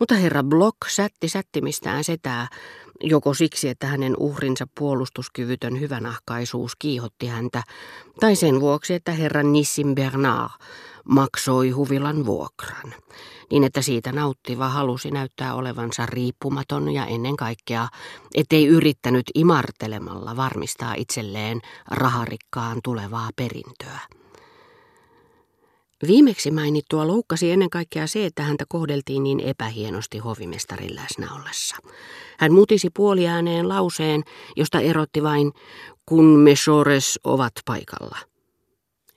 Mutta herra Block sätti sättimistään setää, joko siksi, että hänen uhrinsa puolustuskyvytön hyvänahkaisuus kiihotti häntä, tai sen vuoksi, että herra Nissim Bernard maksoi huvilan vuokran, niin että siitä nauttiva halusi näyttää olevansa riippumaton ja ennen kaikkea, ettei yrittänyt imartelemalla varmistaa itselleen raharikkaan tulevaa perintöä. Viimeksi mainittua loukkasi ennen kaikkea se, että häntä kohdeltiin niin epähienosti hovimestarin läsnä ollessa. Hän mutisi puoliääneen lauseen, josta erotti vain, kun mesores ovat paikalla.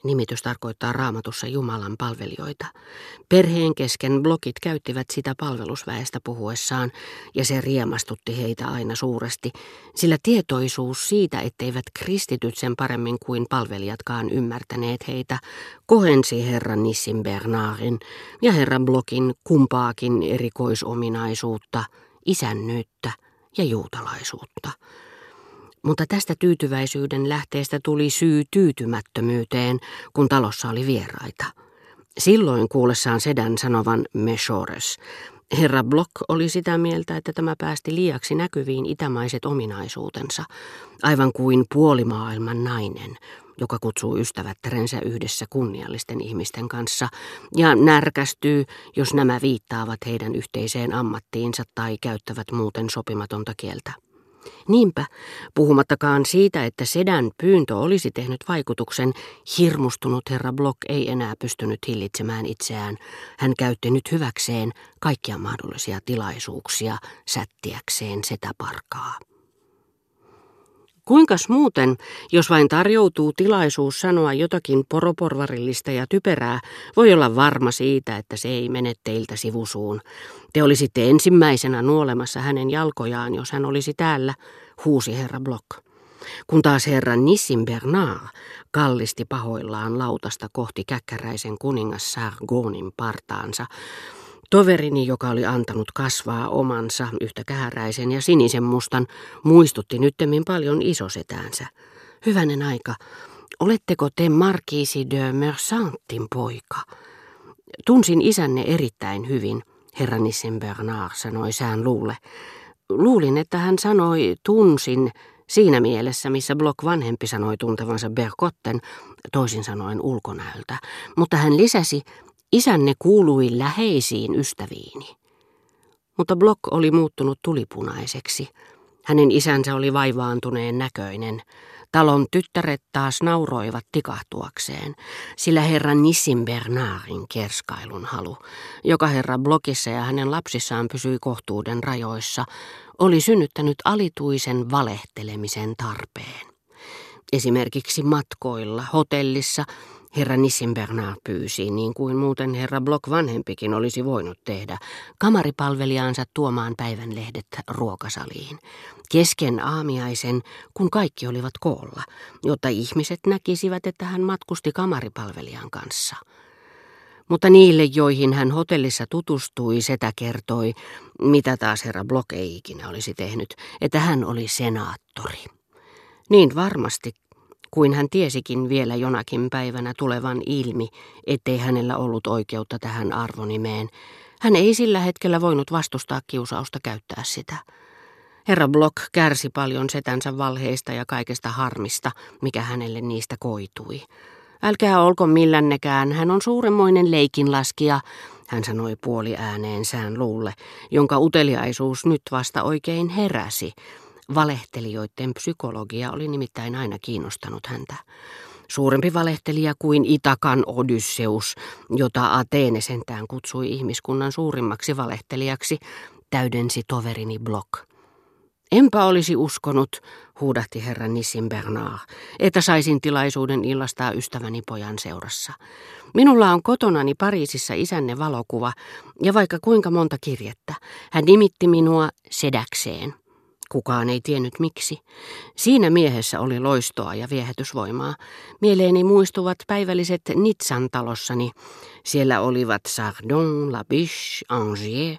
Nimitys tarkoittaa raamatussa Jumalan palvelijoita. Perheen kesken blokit käyttivät sitä palvelusväestä puhuessaan, ja se riemastutti heitä aina suuresti, sillä tietoisuus siitä, etteivät kristityt sen paremmin kuin palvelijatkaan ymmärtäneet heitä, kohensi herra Nissin Bernardin ja herra Blokin kumpaakin erikoisominaisuutta, isännyyttä ja juutalaisuutta mutta tästä tyytyväisyyden lähteestä tuli syy tyytymättömyyteen, kun talossa oli vieraita. Silloin kuullessaan sedän sanovan Meshores, herra Block oli sitä mieltä, että tämä päästi liiaksi näkyviin itämaiset ominaisuutensa, aivan kuin puolimaailman nainen, joka kutsuu ystävättärensä yhdessä kunniallisten ihmisten kanssa ja närkästyy, jos nämä viittaavat heidän yhteiseen ammattiinsa tai käyttävät muuten sopimatonta kieltä. Niinpä, puhumattakaan siitä, että sedän pyyntö olisi tehnyt vaikutuksen, hirmustunut herra Block ei enää pystynyt hillitsemään itseään. Hän käytti nyt hyväkseen kaikkia mahdollisia tilaisuuksia sättiäkseen sitä parkaa. Kuinkas muuten, jos vain tarjoutuu tilaisuus sanoa jotakin poroporvarillista ja typerää, voi olla varma siitä, että se ei mene teiltä sivusuun. Te olisitte ensimmäisenä nuolemassa hänen jalkojaan, jos hän olisi täällä, huusi herra Block. Kun taas herra Nissin Bernard kallisti pahoillaan lautasta kohti käkkäräisen kuningas Sargonin partaansa, Toverini, joka oli antanut kasvaa omansa yhtä kähäräisen ja sinisen mustan, muistutti nyttemmin paljon isosetäänsä. Hyvänen aika, oletteko te Markiisi de Mersantin poika? Tunsin isänne erittäin hyvin, herra Nissen Bernard sanoi sään luulle. Luulin, että hän sanoi tunsin siinä mielessä, missä Block vanhempi sanoi tuntevansa Berkotten, toisin sanoen ulkonäöltä, mutta hän lisäsi, Isänne kuului läheisiin ystäviini. Mutta Block oli muuttunut tulipunaiseksi. Hänen isänsä oli vaivaantuneen näköinen. Talon tyttäret taas nauroivat tikahtuakseen, sillä herra Nissin Bernardin kerskailun halu, joka herra Blokissa ja hänen lapsissaan pysyi kohtuuden rajoissa, oli synnyttänyt alituisen valehtelemisen tarpeen. Esimerkiksi matkoilla, hotellissa Herra Nissin Bernard pyysi, niin kuin muuten herra Block vanhempikin olisi voinut tehdä, kamaripalvelijaansa tuomaan päivänlehdet ruokasaliin. Kesken aamiaisen, kun kaikki olivat koolla, jotta ihmiset näkisivät, että hän matkusti kamaripalvelijan kanssa. Mutta niille, joihin hän hotellissa tutustui, setä kertoi, mitä taas herra Block ei ikinä olisi tehnyt, että hän oli senaattori. Niin varmasti kuin hän tiesikin vielä jonakin päivänä tulevan ilmi, ettei hänellä ollut oikeutta tähän arvonimeen. Hän ei sillä hetkellä voinut vastustaa kiusausta käyttää sitä. Herra Block kärsi paljon setänsä valheista ja kaikesta harmista, mikä hänelle niistä koitui. Älkää olko millännekään, hän on suuremmoinen leikinlaskija, hän sanoi puoli ääneen sään luulle, jonka uteliaisuus nyt vasta oikein heräsi, Valehtelijoiden psykologia oli nimittäin aina kiinnostanut häntä. Suurempi valehtelija kuin Itakan Odysseus, jota Ateene sentään kutsui ihmiskunnan suurimmaksi valehtelijaksi, täydensi toverini Block. Enpä olisi uskonut, huudahti herra Nissin Bernard, että saisin tilaisuuden illastaa ystäväni pojan seurassa. Minulla on kotonani Pariisissa isänne valokuva ja vaikka kuinka monta kirjettä. Hän nimitti minua sedäkseen. Kukaan ei tiennyt miksi. Siinä miehessä oli loistoa ja viehätysvoimaa. Mieleeni muistuvat päivälliset Nitsan talossani. Siellä olivat Sardon, Labiche, Angier,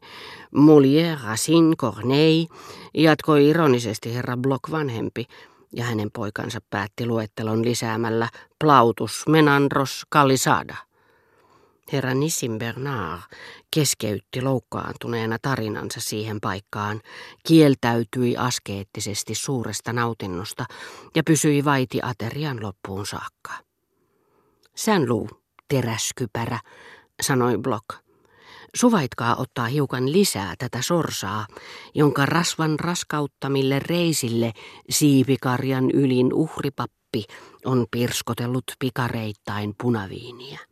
Molière, Racine, Corneille, jatkoi ironisesti herra Block vanhempi, ja hänen poikansa päätti luettelon lisäämällä Plautus, Menandros, Kallisada. Herra Nissim Bernard keskeytti loukkaantuneena tarinansa siihen paikkaan, kieltäytyi askeettisesti suuresta nautinnosta ja pysyi vaiti aterian loppuun saakka. Sänlu, teräskypärä, sanoi Block. Suvaitkaa ottaa hiukan lisää tätä sorsaa, jonka rasvan raskauttamille reisille siipikarjan ylin uhripappi on pirskotellut pikareittain punaviiniä.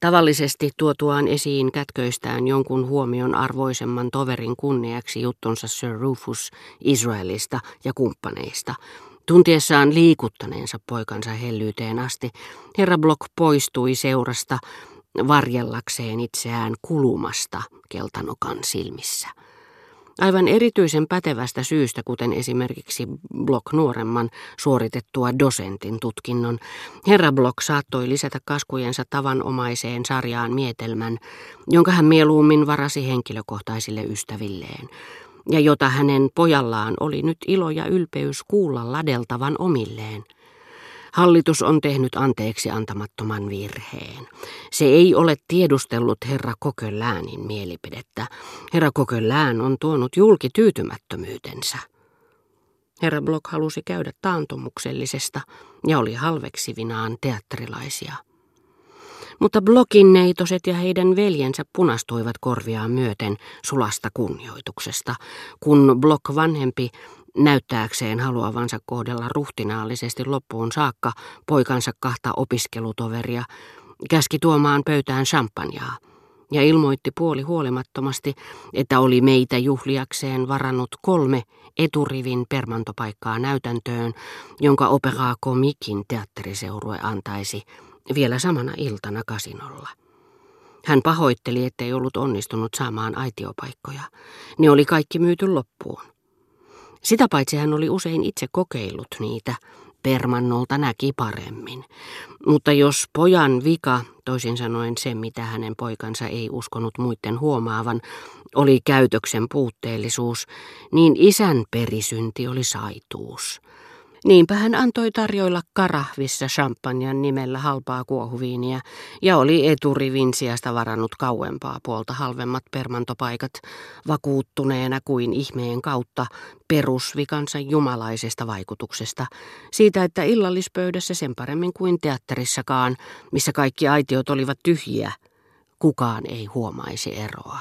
Tavallisesti tuotuaan esiin kätköistään jonkun huomion arvoisemman toverin kunniaksi juttunsa Sir Rufus Israelista ja kumppaneista, Tuntiessaan liikuttaneensa poikansa hellyyteen asti, herra Block poistui seurasta varjellakseen itseään kulumasta keltanokan silmissä. Aivan erityisen pätevästä syystä, kuten esimerkiksi Block nuoremman suoritettua dosentin tutkinnon, herra Block saattoi lisätä kaskujensa tavanomaiseen sarjaan mietelmän, jonka hän mieluummin varasi henkilökohtaisille ystävilleen, ja jota hänen pojallaan oli nyt ilo ja ylpeys kuulla ladeltavan omilleen – Hallitus on tehnyt anteeksi antamattoman virheen. Se ei ole tiedustellut herra Koköläänin mielipidettä. Herra Kokölään on tuonut julki tyytymättömyytensä. Herra Block halusi käydä taantumuksellisesta ja oli halveksivinaan teatterilaisia. Mutta Blokin neitoset ja heidän veljensä punastuivat korviaan myöten sulasta kunnioituksesta, kun Blok vanhempi näyttääkseen haluavansa kohdella ruhtinaallisesti loppuun saakka poikansa kahta opiskelutoveria, käski tuomaan pöytään champanjaa ja ilmoitti puoli huolimattomasti, että oli meitä juhliakseen varannut kolme eturivin permantopaikkaa näytäntöön, jonka Opera Comikin teatteriseurue antaisi vielä samana iltana kasinolla. Hän pahoitteli, ettei ollut onnistunut saamaan aitiopaikkoja. Ne oli kaikki myyty loppuun. Sitä paitsi hän oli usein itse kokeillut niitä, Permannolta näki paremmin. Mutta jos pojan vika, toisin sanoen se mitä hänen poikansa ei uskonut muiden huomaavan, oli käytöksen puutteellisuus, niin isän perisynti oli saituus. Niinpä hän antoi tarjoilla karahvissa champanjan nimellä halpaa kuohuviiniä ja oli eturivin sijasta varannut kauempaa puolta halvemmat permantopaikat, vakuuttuneena kuin ihmeen kautta perusvikansa jumalaisesta vaikutuksesta, siitä että illallispöydässä sen paremmin kuin teatterissakaan, missä kaikki aitiot olivat tyhjiä, kukaan ei huomaisi eroa.